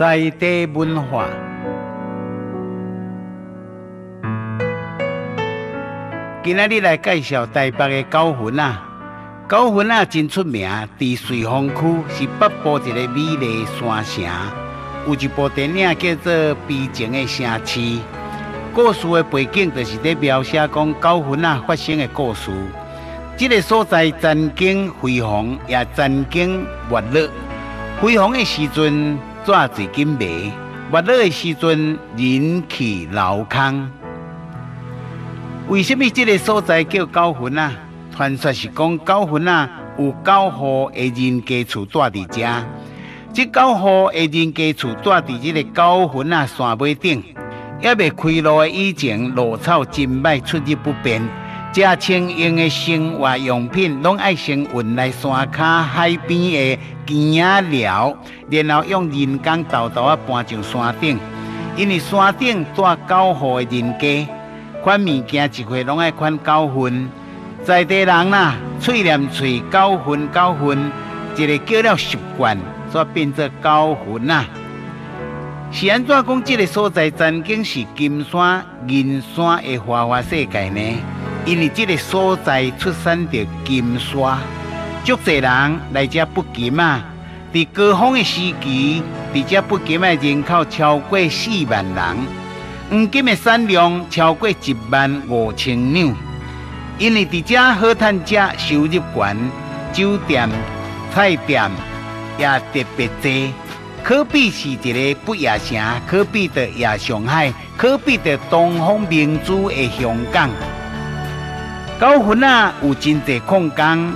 在地文化。今仔日来介绍台北的九份啊，九份啊真出名，在瑞丰区是北部一个美丽山城，有一部电影叫做《悲情的城市》。故事的背景就是在描写讲九份啊发生的故事。这个所在曾经辉煌，也曾经没落。辉煌的时阵，纸济金卖；没落的时阵，人去楼空。为什么这个所在叫九份啊？传说是讲九份啊有九户的人家厝住伫这。这九户的人家厝住伫这个九份啊山尾顶，还未开路的以前，路草真歹，出入不便。食清用的生活用品，拢爱先运来山脚海边的墘仔寮，然后用人工豆豆啊搬上山顶。因为山顶住高户的人家。款物件一回拢爱款高分，在地人呐，嘴念嘴高分高分，一个叫了习惯，煞变作高分呐。是安怎讲？这个所在曾经是金山银山的花花世界呢？因为这个所在出产着金沙，足侪人来这捕金啊。伫高峰的时期，伫这捕金的人口超过四万人。黄金的产量超过一万五千两，因为伫遮好趁食收入悬，酒店、菜店也特别多。可比是一个不夜城，可比的夜上海，可比的东方明珠的香港。九份啊，有真侪矿工，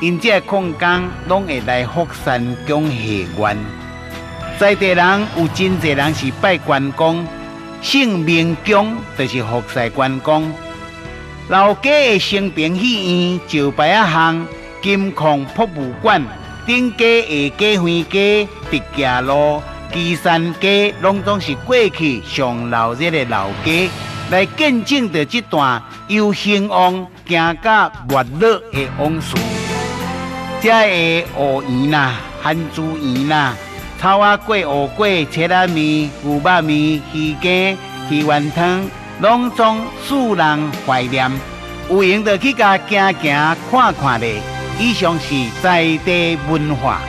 因这矿工拢会来福山宫许愿，在地人有真侪人是拜关公。姓明宫就是福山关公，老家的升平戏院、招牌啊巷、金矿博物馆、顶街下家园家、迪家路、基山街，拢总是过去上闹热的老街，来见证着这段由兴旺行到月落的往事。这个芋圆呐，番薯圆呐。草啊粿、芋粿、切仔面、牛肉面、鱼羹、鱼丸汤，拢总使人怀念。有闲就去甲行行看看咧。以上是在地文化。